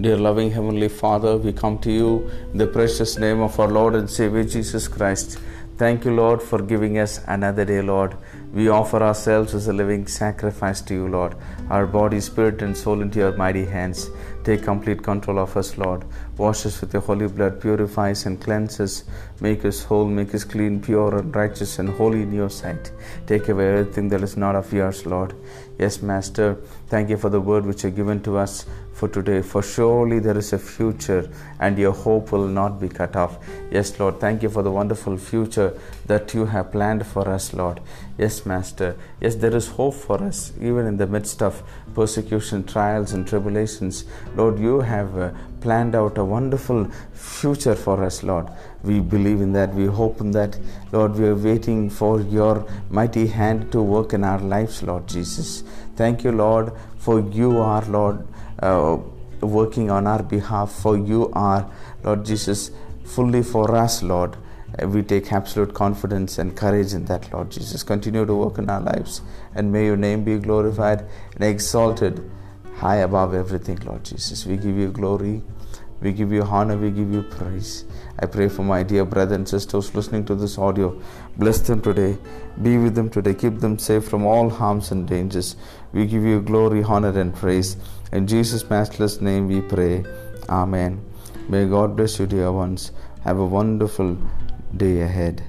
Dear loving Heavenly Father, we come to you in the precious name of our Lord and Savior Jesus Christ. Thank you, Lord, for giving us another day, Lord. We offer ourselves as a living sacrifice to you, Lord. Our body, spirit, and soul into your mighty hands. Take complete control of us, Lord. Wash us with your holy blood, purify us and cleanse us. Make us whole, make us clean, pure, and righteous, and holy in your sight. Take away everything that is not of yours, Lord. Yes, Master, thank you for the word which you have given to us for today. For surely there is a future, and your hope will not be cut off. Yes, Lord, thank you for the wonderful future that you have planned for us, Lord. Yes, Master. Yes, there is hope for us, even in the midst of persecution, trials, and tribulations. Lord, you have uh, planned out a wonderful future for us, Lord. We believe in that. We hope in that. Lord, we are waiting for your mighty hand to work in our lives, Lord Jesus. Thank you, Lord, for you are, Lord, uh, working on our behalf. For you are, Lord Jesus, fully for us, Lord we take absolute confidence and courage in that, Lord Jesus. Continue to work in our lives, and may your name be glorified and exalted high above everything, Lord Jesus. We give you glory, we give you honor, we give you praise. I pray for my dear brothers and sisters listening to this audio. Bless them today, be with them today, keep them safe from all harms and dangers. We give you glory, honor, and praise. In Jesus' matchless name we pray. Amen. May God bless you, dear ones. Have a wonderful day ahead.